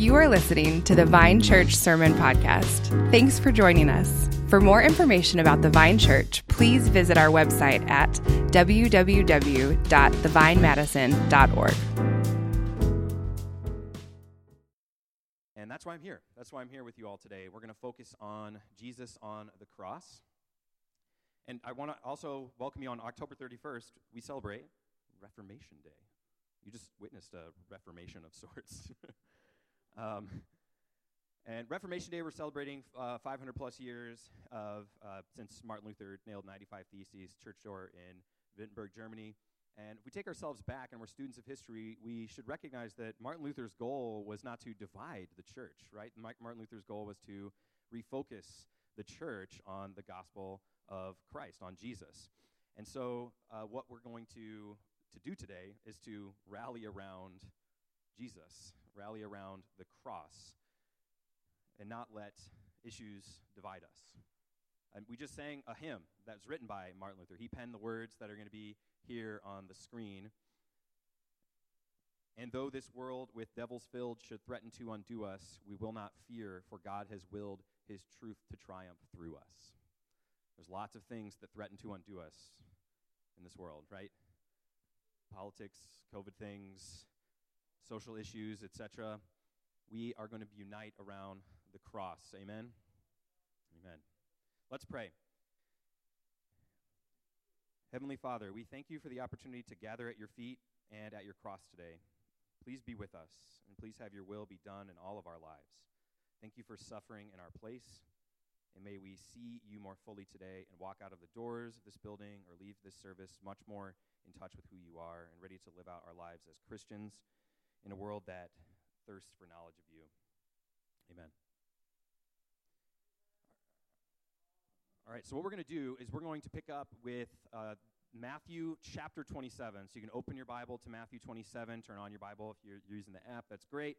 You are listening to the Vine Church Sermon Podcast. Thanks for joining us. For more information about the Vine Church, please visit our website at www.thevinemadison.org. And that's why I'm here. That's why I'm here with you all today. We're going to focus on Jesus on the cross. And I want to also welcome you on October 31st. We celebrate Reformation Day. You just witnessed a reformation of sorts. um, and Reformation Day, we're celebrating uh, 500 plus years of uh, since Martin Luther nailed 95 Theses, church door in Wittenberg, Germany. And if we take ourselves back and we're students of history, we should recognize that Martin Luther's goal was not to divide the church, right? Martin Luther's goal was to refocus the church on the gospel of Christ, on Jesus. And so, uh, what we're going to to do today is to rally around Jesus, rally around the cross, and not let issues divide us. And we just sang a hymn that's written by Martin Luther. He penned the words that are going to be here on the screen. And though this world with devils filled should threaten to undo us, we will not fear, for God has willed his truth to triumph through us. There's lots of things that threaten to undo us in this world, right? politics, COVID things, social issues, etc. We are going to unite around the cross. Amen? Amen. Let's pray. Heavenly Father, we thank you for the opportunity to gather at your feet and at your cross today. Please be with us, and please have your will be done in all of our lives. Thank you for suffering in our place, and may we see you more fully today and walk out of the doors of this building or leave this service much more in touch with who you are and ready to live out our lives as Christians in a world that thirsts for knowledge of you. Amen. All right, so what we're going to do is we're going to pick up with uh, Matthew chapter 27. So you can open your Bible to Matthew 27, turn on your Bible if you're, using the app, that's great.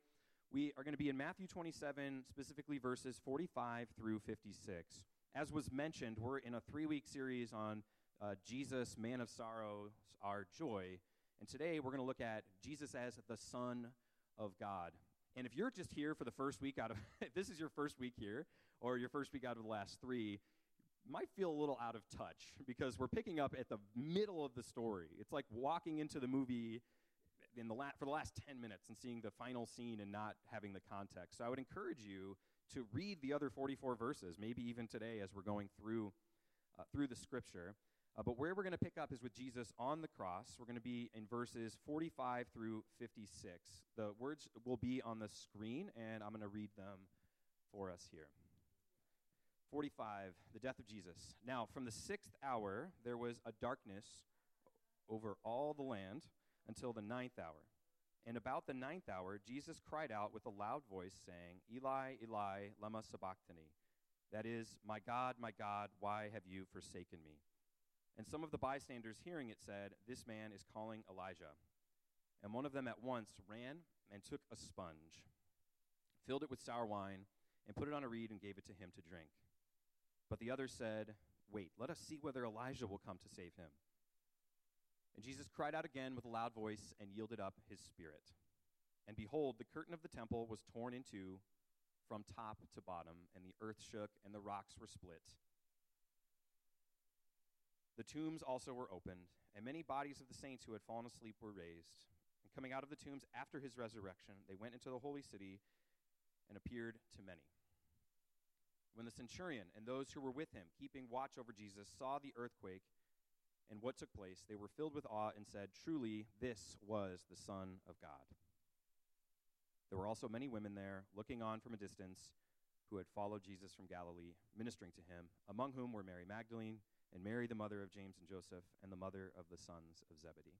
We are going to be in Matthew 27, specifically verses 45 through 56. As was mentioned, we're in a three week series on uh, Jesus, man of sorrows, our joy. And today we're going to look at Jesus as the Son of God. And if you're just here for the first week out of, if this is your first week here, or your first week out of the last three, might feel a little out of touch because we're picking up at the middle of the story. It's like walking into the movie in the la- for the last 10 minutes and seeing the final scene and not having the context. So I would encourage you to read the other 44 verses, maybe even today as we're going through uh, through the scripture. Uh, but where we're going to pick up is with Jesus on the cross. We're going to be in verses 45 through 56. The words will be on the screen, and I'm going to read them for us here. 45, the death of Jesus. Now, from the sixth hour, there was a darkness over all the land until the ninth hour. And about the ninth hour, Jesus cried out with a loud voice, saying, Eli, Eli, lema sabachthani. That is, My God, my God, why have you forsaken me? And some of the bystanders hearing it said, This man is calling Elijah. And one of them at once ran and took a sponge, filled it with sour wine, and put it on a reed and gave it to him to drink. But the other said, Wait, let us see whether Elijah will come to save him. And Jesus cried out again with a loud voice and yielded up his spirit. And behold, the curtain of the temple was torn in two from top to bottom, and the earth shook, and the rocks were split the tombs also were opened, and many bodies of the saints who had fallen asleep were raised. And coming out of the tombs after his resurrection, they went into the holy city and appeared to many. When the centurion and those who were with him, keeping watch over Jesus, saw the earthquake and what took place, they were filled with awe and said, Truly, this was the Son of God. There were also many women there, looking on from a distance, who had followed Jesus from Galilee, ministering to him, among whom were Mary Magdalene and Mary, the mother of James and Joseph, and the mother of the sons of Zebedee.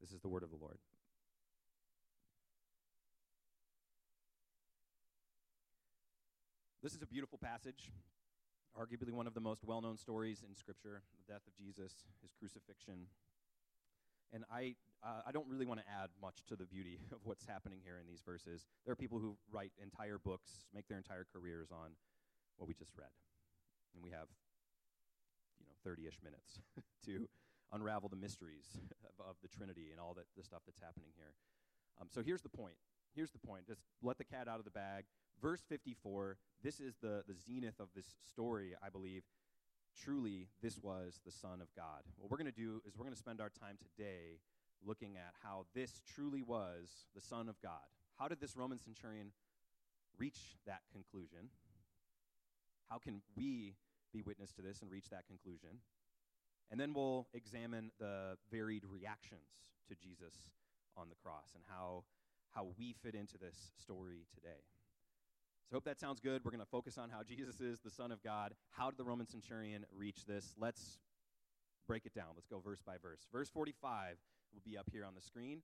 This is the word of the Lord. This is a beautiful passage, arguably one of the most well known stories in Scripture the death of Jesus, his crucifixion. And I, uh, I don't really want to add much to the beauty of what's happening here in these verses. There are people who write entire books, make their entire careers on what we just read. And we have 30 ish minutes to unravel the mysteries of, of, the Trinity and all that the stuff that's happening here. Um, so here's the point. here's the point. Just let the cat out of the bag. Verse 54, this is the, the zenith of this story, I believe. Truly, this was the Son of God. What we're going to do is we're going to spend our time today looking at how this truly was the Son of God. How did this Roman centurion reach that conclusion? How can we be witness to this and reach that conclusion? And then we'll examine the varied reactions to Jesus on the cross and how, how we fit into this story today. So, hope that sounds good. We're going to focus on how Jesus is the Son of God. How did the Roman centurion reach this? Let's break it down. Let's go verse by verse. Verse 45 will be up here on the screen.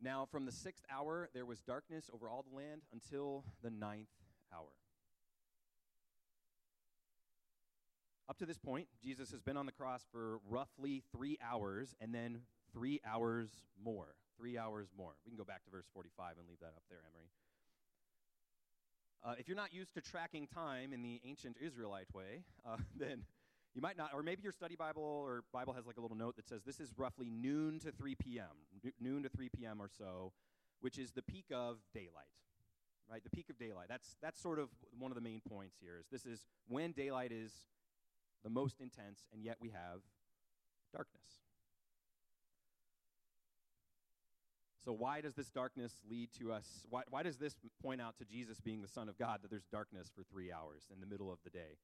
Now, from the sixth hour, there was darkness over all the land until the ninth hour. Up to this point, Jesus has been on the cross for roughly three hours and then three hours more. Three hours more. We can go back to verse 45 and leave that up there, Emery. Uh, if you're not used to tracking time in the ancient Israelite way, uh, then you might not, or maybe your study Bible or Bible has like a little note that says this is roughly noon to 3 p.m., noon to 3 p.m. or so, which is the peak of daylight, right? The peak of daylight. That's, that's sort of one of the main points here is this is when daylight is the most intense, and yet we have darkness. So, why does this darkness lead to us? Why, why does this point out to Jesus being the Son of God that there's darkness for three hours in the middle of the day?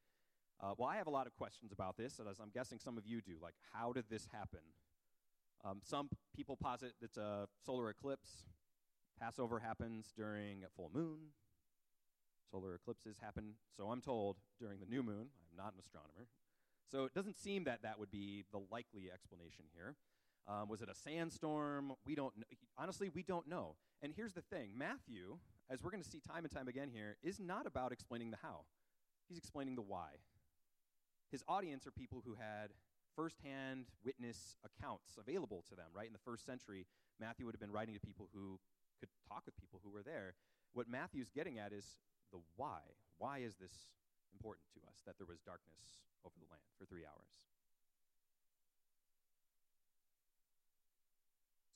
Uh, well, I have a lot of questions about this, as I'm guessing some of you do. Like, how did this happen? Um, some people posit it's a solar eclipse. Passover happens during a full moon. Solar eclipses happen, so I'm told, during the new moon. I'm not an astronomer. So it doesn't seem that that would be the likely explanation here. Um, was it a sandstorm? We don't. Honestly, we don't know. And here's the thing Matthew, as we're going to see time and time again here, is not about explaining the how, he's explaining the why. His audience are people who had firsthand witness accounts available to them, right? In the first century, Matthew would have been writing to people who could talk with people who were there. What Matthew's getting at is the why. Why is this important to us that there was darkness over the land for three hours?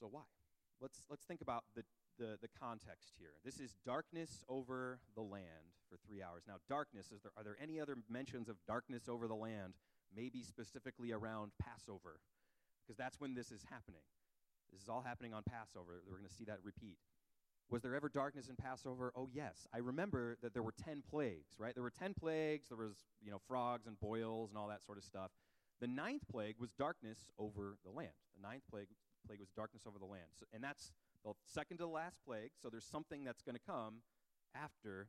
So why? Let's let's think about the the, the context here. This is darkness over the land for three hours. Now, darkness, is there, are there any other mentions of darkness over the land, maybe specifically around Passover? Because that's when this is happening. This is all happening on Passover. We're going to see that repeat. Was there ever darkness in Passover? Oh, yes. I remember that there were 10 plagues, right? There were 10 plagues. There was, you know, frogs and boils and all that sort of stuff. The ninth plague was darkness over the land. The ninth plague, plague was darkness over the land. So, and that's the second to the last plague, so there's something that's going to come after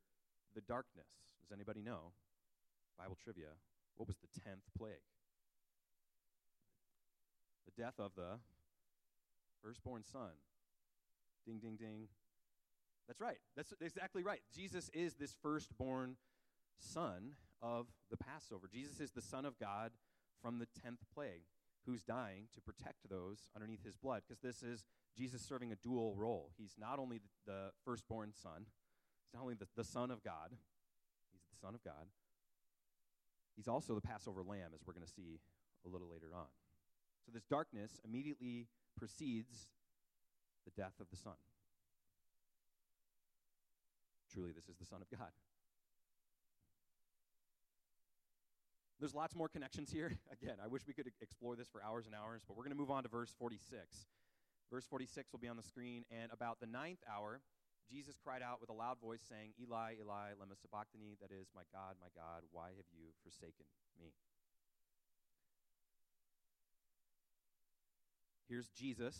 the darkness. Does anybody know? Bible trivia. What was the tenth plague? The death of the firstborn son. Ding, ding, ding. That's right. That's exactly right. Jesus is this firstborn son of the Passover. Jesus is the Son of God from the tenth plague who's dying to protect those underneath his blood because this is Jesus serving a dual role. He's not only the, the firstborn son, he's not only the, the Son of God, he's the Son of God, he's also the Passover lamb, as we're going to see a little later on. So this darkness immediately precedes the death of the Son. Truly, this is the Son of God. There's lots more connections here. Again, I wish we could explore this for hours and hours, but we're going to move on to verse 46. Verse 46 will be on the screen. And about the ninth hour, Jesus cried out with a loud voice, saying, Eli, Eli, lema sabachthani, that is, my God, my God, why have you forsaken me? Here's Jesus.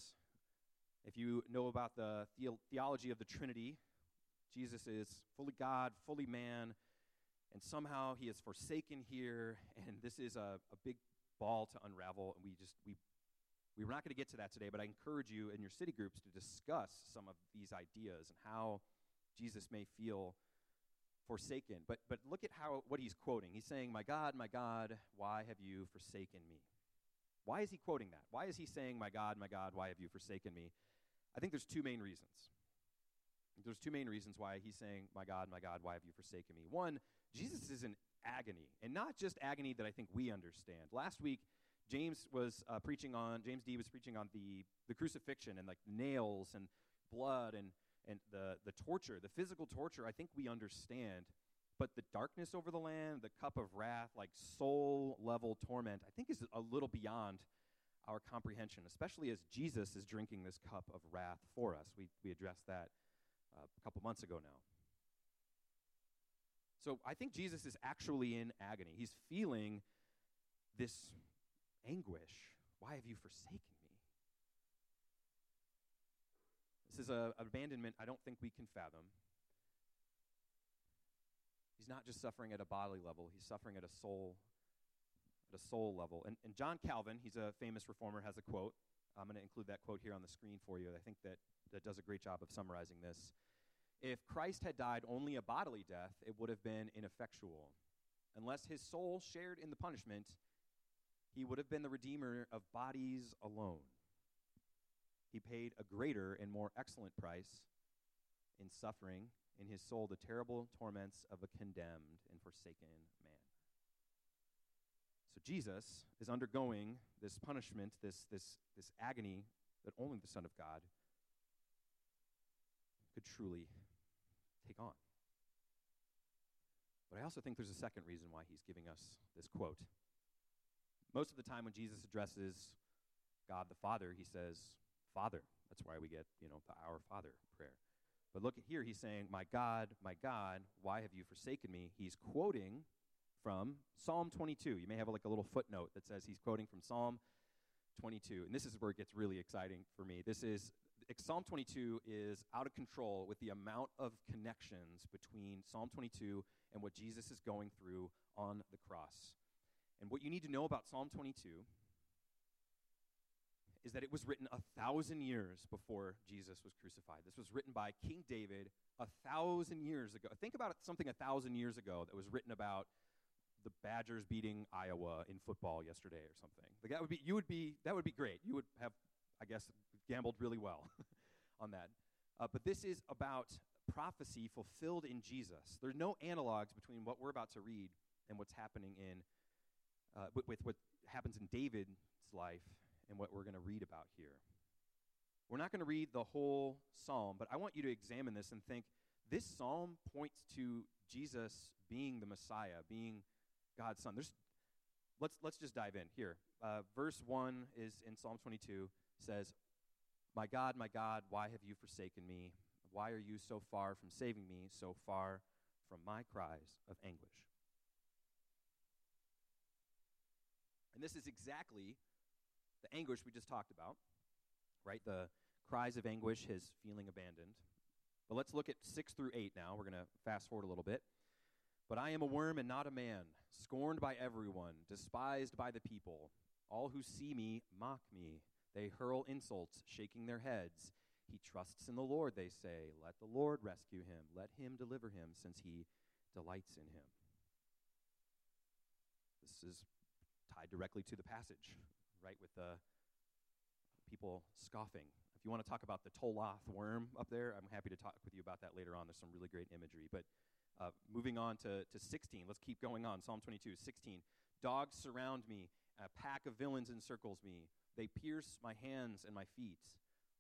If you know about the, the- theology of the Trinity, Jesus is fully God, fully man, and somehow he is forsaken here, and this is a, a big ball to unravel, and we just we we're not going to get to that today, but I encourage you in your city groups to discuss some of these ideas and how Jesus may feel forsaken. But, but look at how, what he's quoting. He's saying, My God, my God, why have you forsaken me? Why is he quoting that? Why is he saying, My God, my God, why have you forsaken me? I think there's two main reasons. There's two main reasons why he's saying, My God, my God, why have you forsaken me? One, Jesus is in agony, and not just agony that I think we understand. Last week, James was uh, preaching on, James D was preaching on the, the crucifixion and like nails and blood and, and the, the torture, the physical torture, I think we understand. But the darkness over the land, the cup of wrath, like soul level torment, I think is a little beyond our comprehension, especially as Jesus is drinking this cup of wrath for us. We, we addressed that a couple months ago now. So I think Jesus is actually in agony. He's feeling this anguish. Why have you forsaken me? This is a, an abandonment I don't think we can fathom. He's not just suffering at a bodily level, he's suffering at a soul at a soul level. And, and John Calvin, he's a famous reformer, has a quote. I'm going to include that quote here on the screen for you. I think that, that does a great job of summarizing this. If Christ had died only a bodily death, it would have been ineffectual. Unless his soul shared in the punishment, he would have been the redeemer of bodies alone. He paid a greater and more excellent price in suffering in his soul the terrible torments of a condemned and forsaken man. So Jesus is undergoing this punishment, this, this, this agony that only the Son of God could truly take on. But I also think there's a second reason why he's giving us this quote. Most of the time when Jesus addresses God the Father, he says, Father. That's why we get, you know, the Our Father prayer. But look at here, he's saying, My God, my God, why have you forsaken me? He's quoting from Psalm 22. You may have like a little footnote that says he's quoting from Psalm 22. And this is where it gets really exciting for me. This is Psalm 22 is out of control with the amount of connections between Psalm 22 and what Jesus is going through on the cross. And what you need to know about Psalm 22 is that it was written a thousand years before Jesus was crucified. This was written by King David a thousand years ago. Think about something a thousand years ago that was written about the Badgers beating Iowa in football yesterday or something. Like that would be you would be that would be great. You would have, I guess, gambled really well on that. Uh, but this is about prophecy fulfilled in Jesus. There's no analogs between what we're about to read and what's happening in uh, with, with what happens in David's life and what we're going to read about here. We're not going to read the whole psalm, but I want you to examine this and think this psalm points to Jesus being the Messiah, being God's son. There's, let's, let's just dive in here. Uh, verse 1 is in Psalm 22 says, My God, my God, why have you forsaken me? Why are you so far from saving me, so far from my cries of anguish? And this is exactly the anguish we just talked about, right? The cries of anguish, his feeling abandoned. But let's look at 6 through 8 now. We're going to fast forward a little bit. But I am a worm and not a man, scorned by everyone, despised by the people. All who see me mock me. They hurl insults, shaking their heads. He trusts in the Lord, they say. Let the Lord rescue him. Let him deliver him, since he delights in him. This is tied directly to the passage, right? With the people scoffing. If you want to talk about the Toloth worm up there, I'm happy to talk with you about that later on. There's some really great imagery. But uh, moving on to, to 16, let's keep going on. Psalm 22, 16. Dogs surround me, a pack of villains encircles me. They pierce my hands and my feet.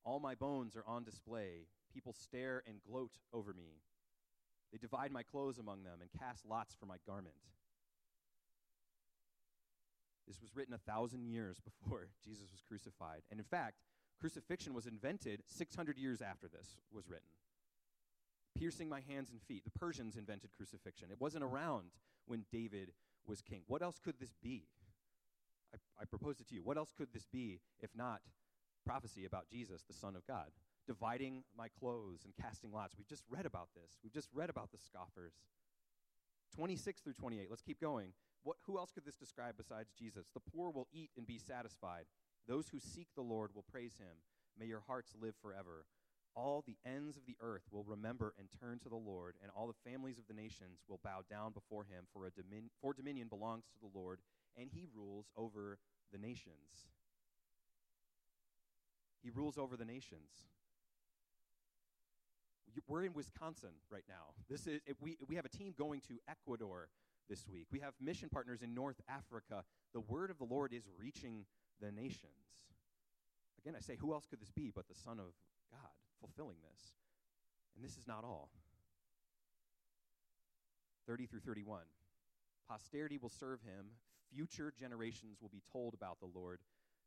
All my bones are on display. People stare and gloat over me. They divide my clothes among them and cast lots for my garment. This was written a thousand years before Jesus was crucified. And in fact, crucifixion was invented 600 years after this was written piercing my hands and feet. The Persians invented crucifixion. It wasn't around when David was king. What else could this be? I, I propose it to you. What else could this be if not prophecy about Jesus, the Son of God? Dividing my clothes and casting lots. We've just read about this. We've just read about the scoffers. 26 through 28. Let's keep going. What, who else could this describe besides Jesus? The poor will eat and be satisfied. Those who seek the Lord will praise him. May your hearts live forever. All the ends of the earth will remember and turn to the Lord, and all the families of the nations will bow down before him, for, a domin- for dominion belongs to the Lord, and he rules over the nations. He rules over the nations. We're in Wisconsin right now. This is we, we have a team going to Ecuador this week. We have mission partners in North Africa. The word of the Lord is reaching the nations. Again, I say, who else could this be but the Son of God? fulfilling this. And this is not all. 30 through 31. Posterity will serve him, future generations will be told about the Lord.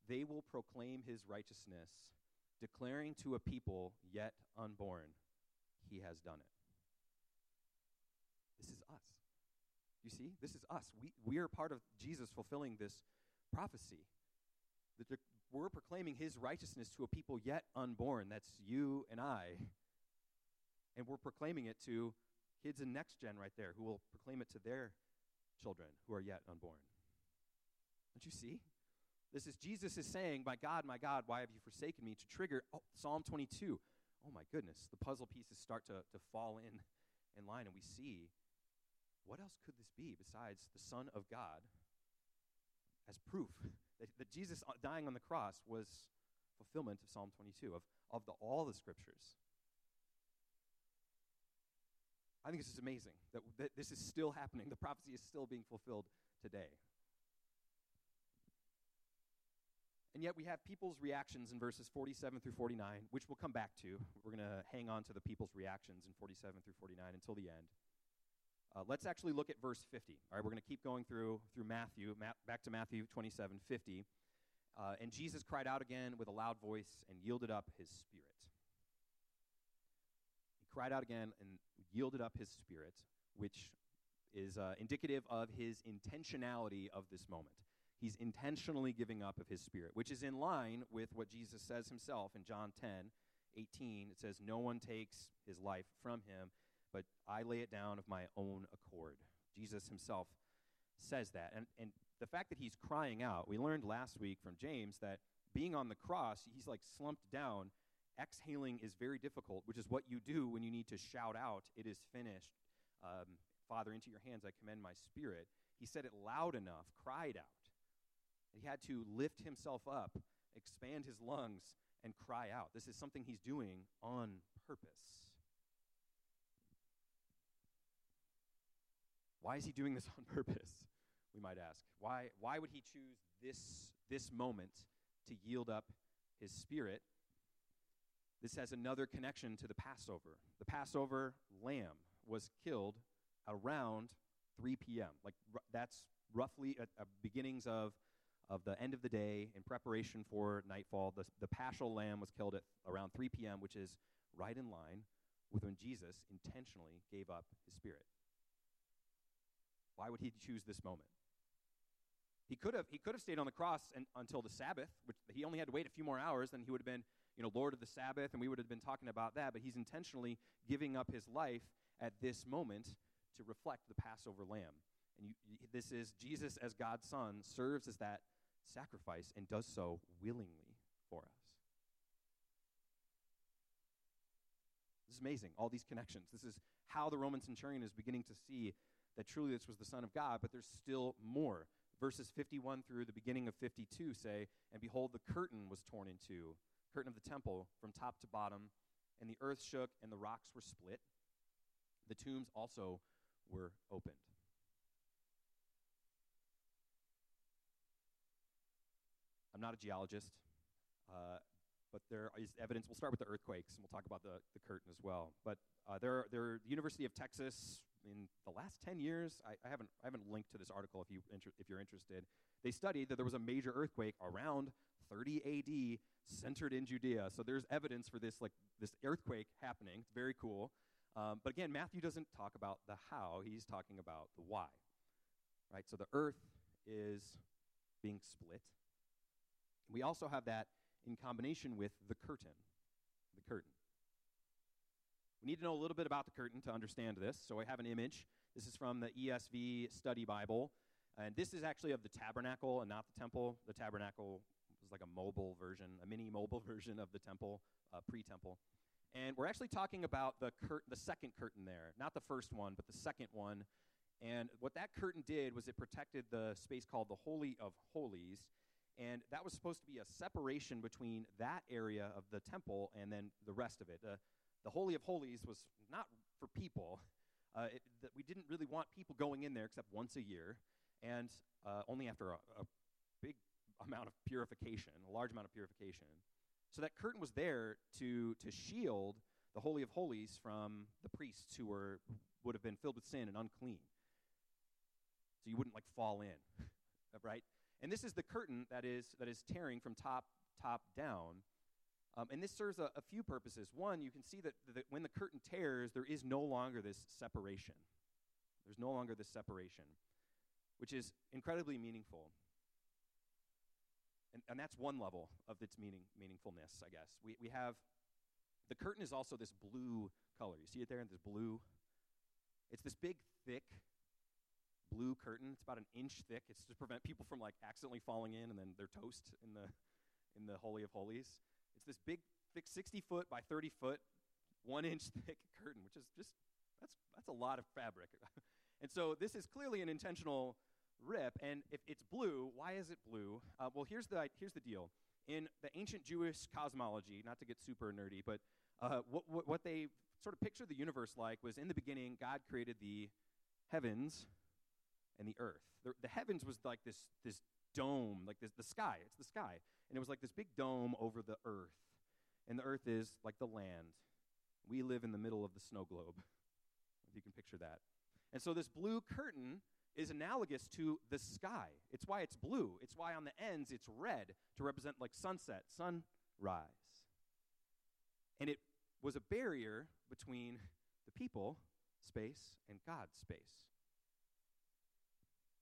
They will proclaim his righteousness, declaring to a people yet unborn, he has done it. This is us. You see, this is us. We, we are part of Jesus fulfilling this prophecy. That we're proclaiming his righteousness to a people yet unborn. That's you and I. And we're proclaiming it to kids in next gen right there who will proclaim it to their children who are yet unborn. Don't you see? This is Jesus is saying, My God, my God, why have you forsaken me? To trigger oh, Psalm 22. Oh my goodness, the puzzle pieces start to, to fall in in line, and we see what else could this be besides the Son of God as proof that, that Jesus uh, dying on the cross was fulfillment of Psalm 22, of, of the, all the scriptures. I think this is amazing that, that this is still happening. The prophecy is still being fulfilled today. And yet we have people's reactions in verses 47 through 49, which we'll come back to. We're going to hang on to the people's reactions in 47 through 49 until the end. Uh, let's actually look at verse 50. All right, we're going to keep going through through Matthew, ma- back to Matthew 27, 50. Uh, and Jesus cried out again with a loud voice and yielded up his spirit. He cried out again and yielded up his spirit, which is uh, indicative of his intentionality of this moment. He's intentionally giving up of his spirit, which is in line with what Jesus says himself in John 10, 18. It says, No one takes his life from him, but I lay it down of my own accord. Jesus himself says that. And, and the fact that he's crying out, we learned last week from James that being on the cross, he's like slumped down. Exhaling is very difficult, which is what you do when you need to shout out, It is finished. Um, Father, into your hands I commend my spirit. He said it loud enough, cried out. He had to lift himself up, expand his lungs, and cry out. This is something he's doing on purpose. Why is he doing this on purpose? We might ask. Why, why would he choose this, this moment to yield up his spirit? This has another connection to the Passover. The Passover lamb was killed around 3 p.m. Like r- that's roughly at, beginnings of, of the end of the day in preparation for nightfall. The, the paschal lamb was killed at around 3 p.m., which is right in line with when Jesus intentionally gave up his spirit. Why would he choose this moment? He could have he could have stayed on the cross and, until the Sabbath, which he only had to wait a few more hours, then he would have been, you know, Lord of the Sabbath, and we would have been talking about that. But he's intentionally giving up his life at this moment to reflect the Passover lamb. And you, this is Jesus as God's Son serves as that sacrifice and does so willingly for us. This is amazing, all these connections. This is how the Roman centurion is beginning to see that truly this was the Son of God, but there's still more. Verses 51 through the beginning of 52 say, And behold, the curtain was torn in two, curtain of the temple from top to bottom, and the earth shook, and the rocks were split. The tombs also were opened. I'm not a geologist, uh, but there is evidence. We'll start with the earthquakes, and we'll talk about the, the curtain as well. But uh, there, there, the University of Texas in the last 10 years, I, I, haven't, I haven't linked to this article if, you inter- if you're interested. They studied that there was a major earthquake around 30 AD centered in Judea. So there's evidence for this, like this earthquake happening. It's very cool. Um, but again, Matthew doesn't talk about the how, he's talking about the why. Right? So the earth is being split. We also have that in combination with the curtain. The curtain. We need to know a little bit about the curtain to understand this. So I have an image. This is from the ESV Study Bible. And this is actually of the tabernacle and not the temple. The tabernacle was like a mobile version, a mini mobile version of the temple, uh, pre temple. And we're actually talking about the, cur- the second curtain there, not the first one, but the second one. And what that curtain did was it protected the space called the Holy of Holies. And that was supposed to be a separation between that area of the temple and then the rest of it. Uh, the Holy of Holies was not for people. Uh, it, that we didn't really want people going in there except once a year, and uh, only after a, a big amount of purification, a large amount of purification. So that curtain was there to, to shield the Holy of Holies from the priests who were would have been filled with sin and unclean. So you wouldn't like fall in, right? And this is the curtain that is that is tearing from top top down. Um, and this serves a, a, few purposes. One, you can see that, that when the curtain tears, there is no longer this separation. There's no longer this separation, which is incredibly meaningful. And, and that's one level of its meaning, meaningfulness, I guess. We, we have the curtain is also this blue color. You see it there in this blue? It's this big, thick blue curtain. It's about an inch thick. It's to prevent people from like accidentally falling in and then they're toast in the in the Holy of Holies. It's this big, thick, 60 foot by 30 foot, one inch thick curtain, which is just that's that's a lot of fabric. and so this is clearly an intentional rip. And if it's blue, why is it blue? Uh, well, here's the here's the deal. In the ancient Jewish cosmology, not to get super nerdy, but uh, what, what, what they sort of pictured the universe like was in the beginning, God created the heavens and the earth. The, the heavens was like this, this dome, like this, the sky. It's the sky. And it was like this big dome over the earth. And the earth is like the land. We live in the middle of the snow globe, if you can picture that. And so this blue curtain is analogous to the sky. It's why it's blue. It's why on the ends it's red to represent like sunset, sunrise. And it was a barrier between the people space and God's space.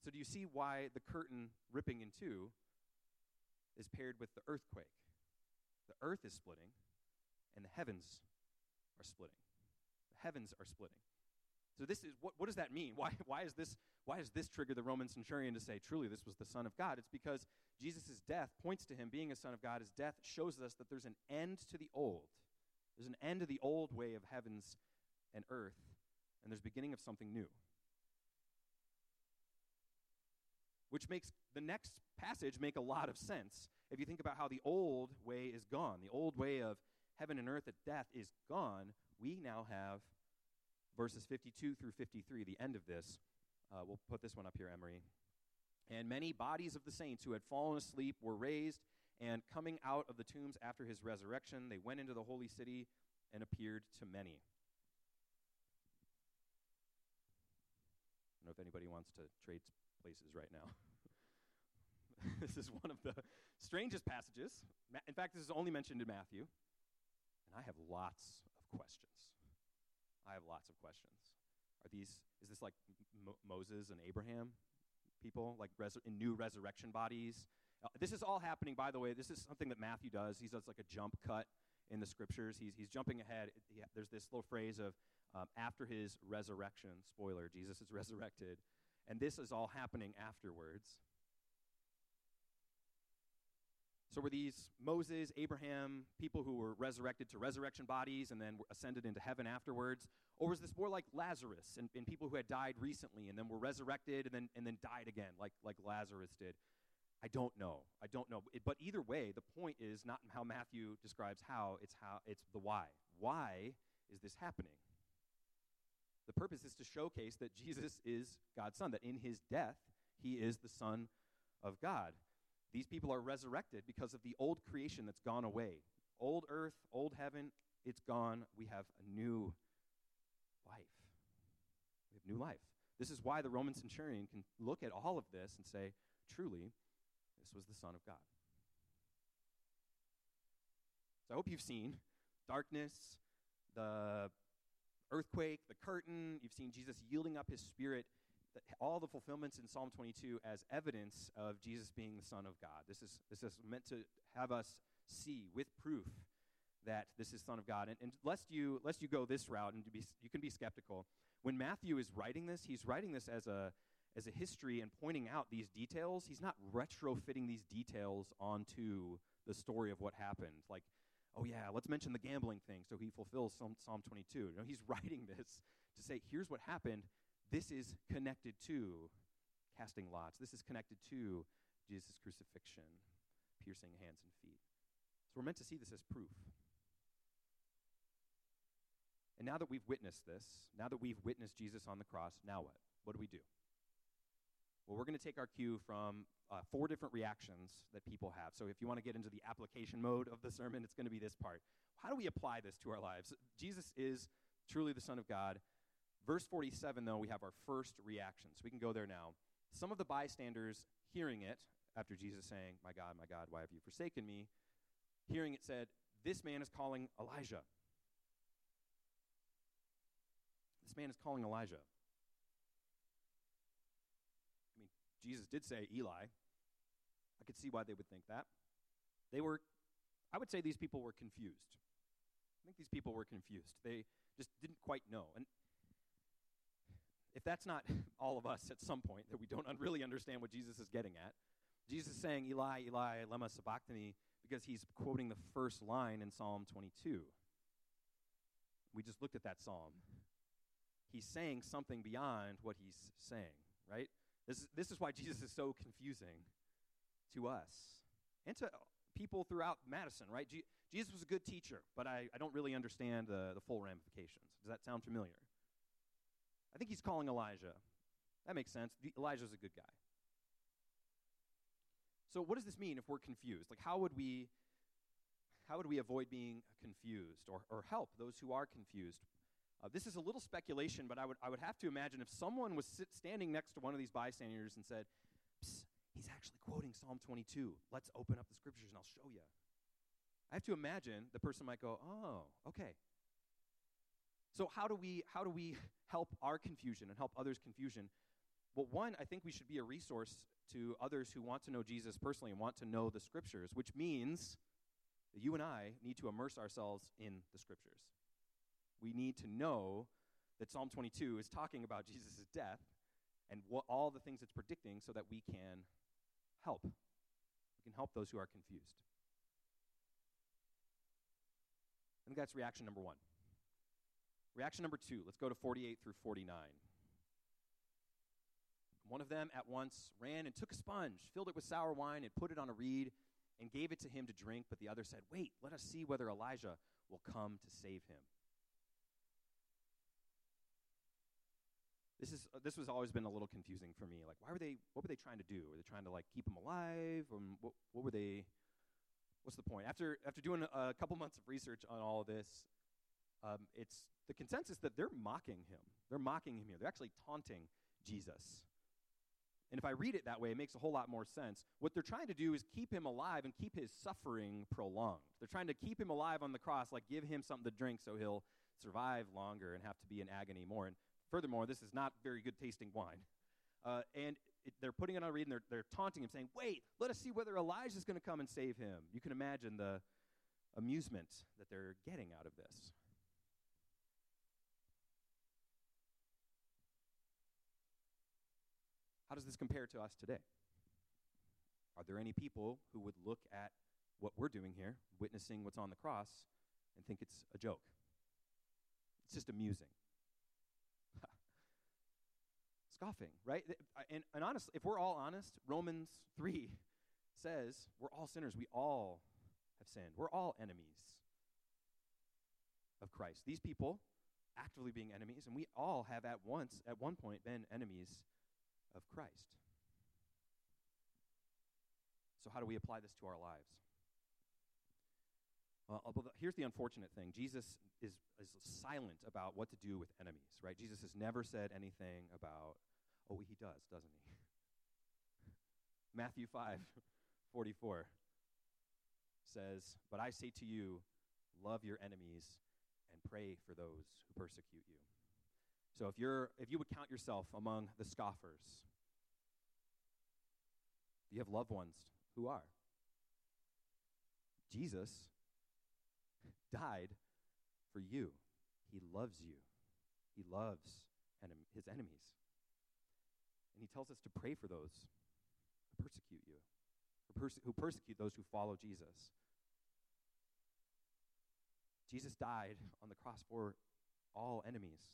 So, do you see why the curtain ripping in two is paired with the earthquake? The earth is splitting, and the heavens are splitting. The heavens are splitting. So this is what, what does that mean? Why, why is this why does this trigger the Roman centurion to say truly this was the Son of God? It's because Jesus' death points to him being a son of God. His death shows us that there's an end to the old. There's an end to the old way of heavens and earth, and there's beginning of something new. Which makes the next passage make a lot of sense if you think about how the old way is gone. The old way of heaven and earth at death is gone. We now have verses 52 through 53, the end of this. Uh, we'll put this one up here, Emery. And many bodies of the saints who had fallen asleep were raised, and coming out of the tombs after his resurrection, they went into the holy city and appeared to many. I don't know if anybody wants to trade places right now. this is one of the strangest passages. In fact, this is only mentioned in Matthew. And I have lots of questions. I have lots of questions. Are these, is this like Mo- Moses and Abraham people, like res- in new resurrection bodies? Uh, this is all happening, by the way. This is something that Matthew does. He does like a jump cut in the scriptures. He's, he's jumping ahead. He, there's this little phrase of um, after his resurrection, spoiler, Jesus is resurrected. And this is all happening afterwards. So, were these Moses, Abraham, people who were resurrected to resurrection bodies and then ascended into heaven afterwards? Or was this more like Lazarus and, and people who had died recently and then were resurrected and then, and then died again, like, like Lazarus did? I don't know. I don't know. It, but either way, the point is not how Matthew describes how, it's how it's the why. Why is this happening? The purpose is to showcase that Jesus is God's Son, that in his death, he is the Son of God. These people are resurrected because of the old creation that's gone away. Old earth, old heaven, it's gone. We have a new life. We have new life. This is why the Roman centurion can look at all of this and say, truly, this was the Son of God. So I hope you've seen darkness, the earthquake, the curtain. You've seen Jesus yielding up his spirit. All the fulfillments in Psalm 22 as evidence of Jesus being the Son of God. This is, this is meant to have us see with proof that this is Son of God. And, and lest, you, lest you go this route and be, you can be skeptical, when Matthew is writing this, he's writing this as a, as a history and pointing out these details. He's not retrofitting these details onto the story of what happened. Like, oh yeah, let's mention the gambling thing so he fulfills Psalm, Psalm 22. You know, he's writing this to say, here's what happened. This is connected to casting lots. This is connected to Jesus' crucifixion, piercing hands and feet. So we're meant to see this as proof. And now that we've witnessed this, now that we've witnessed Jesus on the cross, now what? What do we do? Well, we're going to take our cue from uh, four different reactions that people have. So if you want to get into the application mode of the sermon, it's going to be this part. How do we apply this to our lives? Jesus is truly the Son of God. Verse 47, though, we have our first reaction. So we can go there now. Some of the bystanders hearing it, after Jesus saying, My God, my God, why have you forsaken me? Hearing it said, This man is calling Elijah. This man is calling Elijah. Jesus did say Eli. I could see why they would think that. They were, I would say these people were confused. I think these people were confused. They just didn't quite know. And if that's not all of us at some point, that we don't un- really understand what Jesus is getting at, Jesus is saying, Eli, Eli, lema sabachthani, because he's quoting the first line in Psalm 22. We just looked at that psalm. He's saying something beyond what he's saying, right? This is, this is why Jesus is so confusing to us and to people throughout Madison, right? G- Jesus was a good teacher, but I, I don't really understand the, the full ramifications. Does that sound familiar? I think he's calling Elijah. That makes sense. The, Elijah's a good guy. So what does this mean if we're confused? Like how would we how would we avoid being confused or, or help those who are confused? Uh, this is a little speculation, but I would, I would have to imagine if someone was sit, standing next to one of these bystanders and said, "Psst, he's actually quoting Psalm 22. Let's open up the scriptures and I'll show you. I have to imagine the person might go, oh, okay. So how do we how do we help our confusion and help others' confusion? Well, one, I think we should be a resource to others who want to know Jesus personally and want to know the scriptures, which means that you and I need to immerse ourselves in the scriptures. We need to know that Psalm 22 is talking about Jesus' death and what, all the things it's predicting so that we can help. We can help those who are confused. I think that's reaction number one. Reaction number two, let's go to 48 through 49. One of them at once ran and took a sponge, filled it with sour wine, and put it on a reed, and gave it to him to drink. But the other said, Wait, let us see whether Elijah will come to save him. This is uh, this was always been a little confusing for me. Like, why were they? What were they trying to do? Were they trying to like keep him alive? Um, what, what were they? What's the point? After after doing a, couple months of research on all of this, um, it's the consensus that they're mocking him. They're mocking him here. They're actually taunting Jesus. And if I read it that way, it makes a whole lot more sense. What they're trying to do is keep him alive and keep his suffering prolonged. They're trying to keep him alive on the cross, like give him something to drink so he'll survive longer and have to be in agony more. And furthermore, this is not very good tasting wine. Uh, and it, they're putting it on a reed and they're, they're taunting him, saying, Wait, let us see whether Elijah is going to come and save him. You can imagine the amusement that they're getting out of this. How does this compare to us today? Are there any people who would look at what we're doing here, witnessing what's on the cross, and think it's a joke? It's just amusing. Scoffing, right? And, and honestly, if we're all honest, Romans 3 says we're all sinners. We all have sinned. We're all enemies of Christ. These people actively being enemies, and we all have at once, at one point, been enemies of Christ. So, how do we apply this to our lives? Well, here's the unfortunate thing Jesus is, is silent about what to do with enemies, right? Jesus has never said anything about, oh, he does, doesn't he? Matthew 5 44 says, But I say to you, love your enemies and pray for those who persecute you. So if you're if you would count yourself among the scoffers, you have loved ones who are. Jesus died for you. He loves you. He loves his enemies. And he tells us to pray for those who persecute you, who, perse- who persecute those who follow Jesus. Jesus died on the cross for all enemies,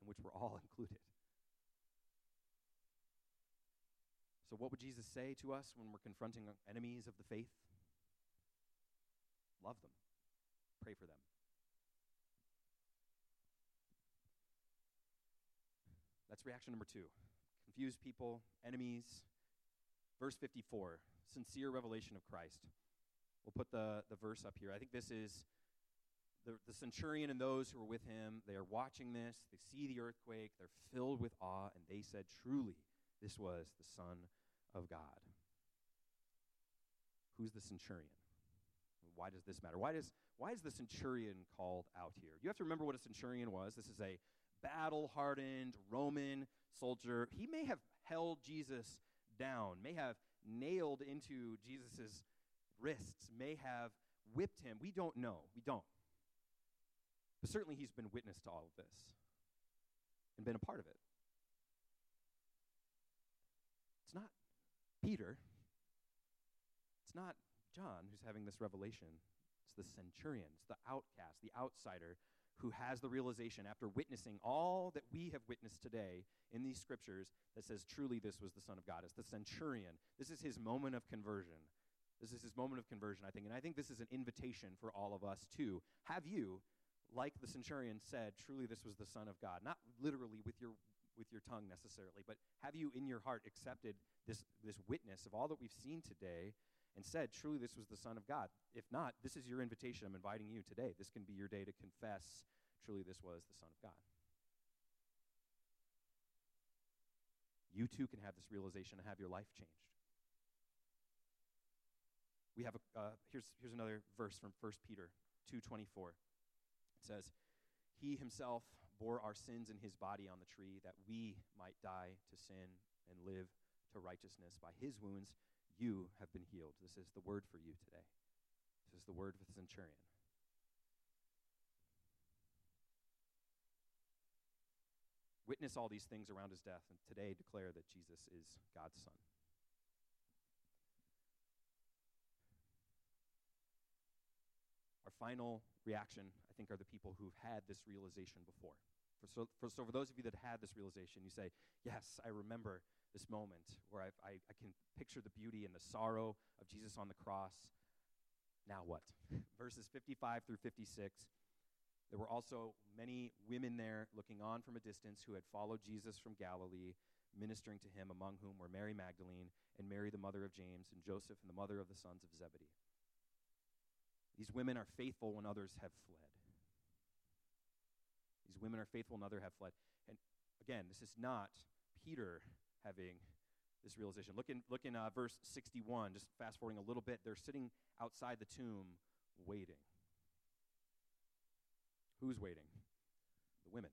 in which we're all included. So, what would Jesus say to us when we're confronting enemies of the faith? Love them, pray for them. That's reaction number two confused people, enemies. Verse 54, sincere revelation of Christ. We'll put the, the verse up here. I think this is the, the centurion and those who are with him. They are watching this. They see the earthquake. They're filled with awe, and they said, Truly, this was the Son of God. Who's the centurion? Why does this matter? Why, does, why is the centurion called out here? You have to remember what a centurion was. This is a battle hardened Roman soldier. He may have held Jesus down, may have nailed into Jesus' wrists, may have whipped him. We don't know. We don't. But certainly he's been witness to all of this and been a part of it. It's not Peter. It's not John who's having this revelation. It's the centurion, it's the outcast, the outsider who has the realization after witnessing all that we have witnessed today in these scriptures that says, truly, this was the Son of God. It's the centurion. This is his moment of conversion. This is his moment of conversion, I think. And I think this is an invitation for all of us to have you, like the centurion said, truly, this was the Son of God. Not literally with your with your tongue necessarily, but have you in your heart accepted this, this witness of all that we've seen today and said, truly, this was the Son of God. If not, this is your invitation. I'm inviting you today. This can be your day to confess, truly, this was the Son of God. You too can have this realization and have your life changed. We have a, uh, here's, here's another verse from 1 Peter 2.24. It says, He himself bore our sins in his body on the tree that we might die to sin and live to righteousness. By his wounds you have been healed. This is the word for you today. This is the word for the centurion. Witness all these things around his death, and today declare that Jesus is God's Son. Our final reaction, I think, are the people who've had this realization before. For so, for, so for those of you that had this realization, you say, Yes, I remember this moment where I, I, I can picture the beauty and the sorrow of Jesus on the cross. Now what? Verses 55 through 56. There were also many women there looking on from a distance who had followed Jesus from Galilee, ministering to him, among whom were Mary Magdalene and Mary, the mother of James, and Joseph, and the mother of the sons of Zebedee. These women are faithful when others have fled. These women are faithful when others have fled. And again, this is not Peter having this realization. Look in, look in uh, verse 61, just fast forwarding a little bit. They're sitting outside the tomb waiting. Who's waiting? The women,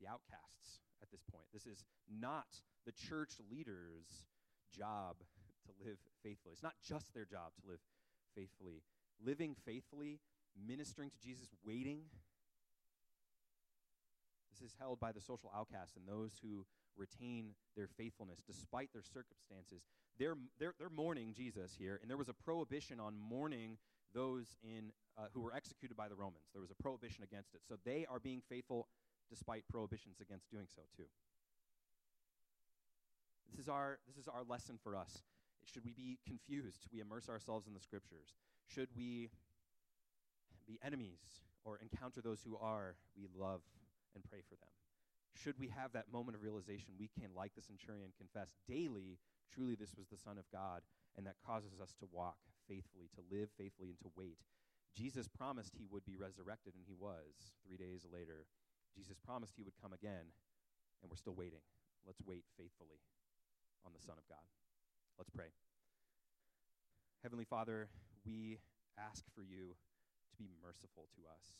the outcasts at this point. This is not the church leaders' job to live faithfully. It's not just their job to live faithfully. Living faithfully, ministering to Jesus, waiting. This is held by the social outcasts and those who retain their faithfulness despite their circumstances. They're, they're, they're mourning Jesus here, and there was a prohibition on mourning those in, uh, who were executed by the Romans. There was a prohibition against it. So they are being faithful despite prohibitions against doing so, too. This is our, this is our lesson for us. Should we be confused? We immerse ourselves in the scriptures. Should we be enemies or encounter those who are, we love and pray for them should we have that moment of realization, we can, like the centurion, confess daily, truly this was the Son of God, and that causes us to walk faithfully, to live faithfully, and to wait. Jesus promised he would be resurrected, and he was three days later. Jesus promised he would come again, and we're still waiting. Let's wait faithfully on the Son of God. Let's pray. Heavenly Father, we ask for you to be merciful to us.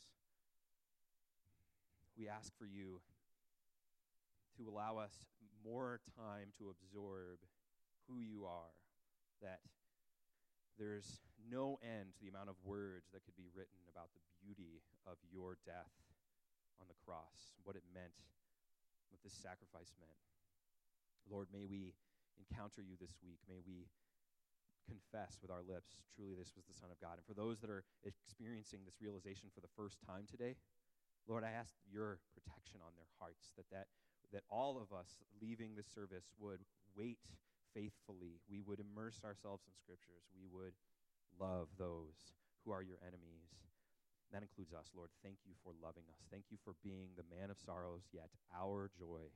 We ask for you to allow us more time to absorb who you are, that there's no end to the amount of words that could be written about the beauty of your death on the cross, what it meant, what this sacrifice meant. Lord, may we encounter you this week. May we confess with our lips, truly, this was the Son of God. And for those that are experiencing this realization for the first time today, Lord, I ask your protection on their hearts, that that that all of us leaving the service would wait faithfully. We would immerse ourselves in scriptures. We would love those who are your enemies. That includes us, Lord. Thank you for loving us. Thank you for being the man of sorrows, yet our joy.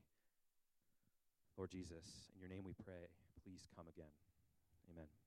Lord Jesus, in your name we pray. Please come again. Amen.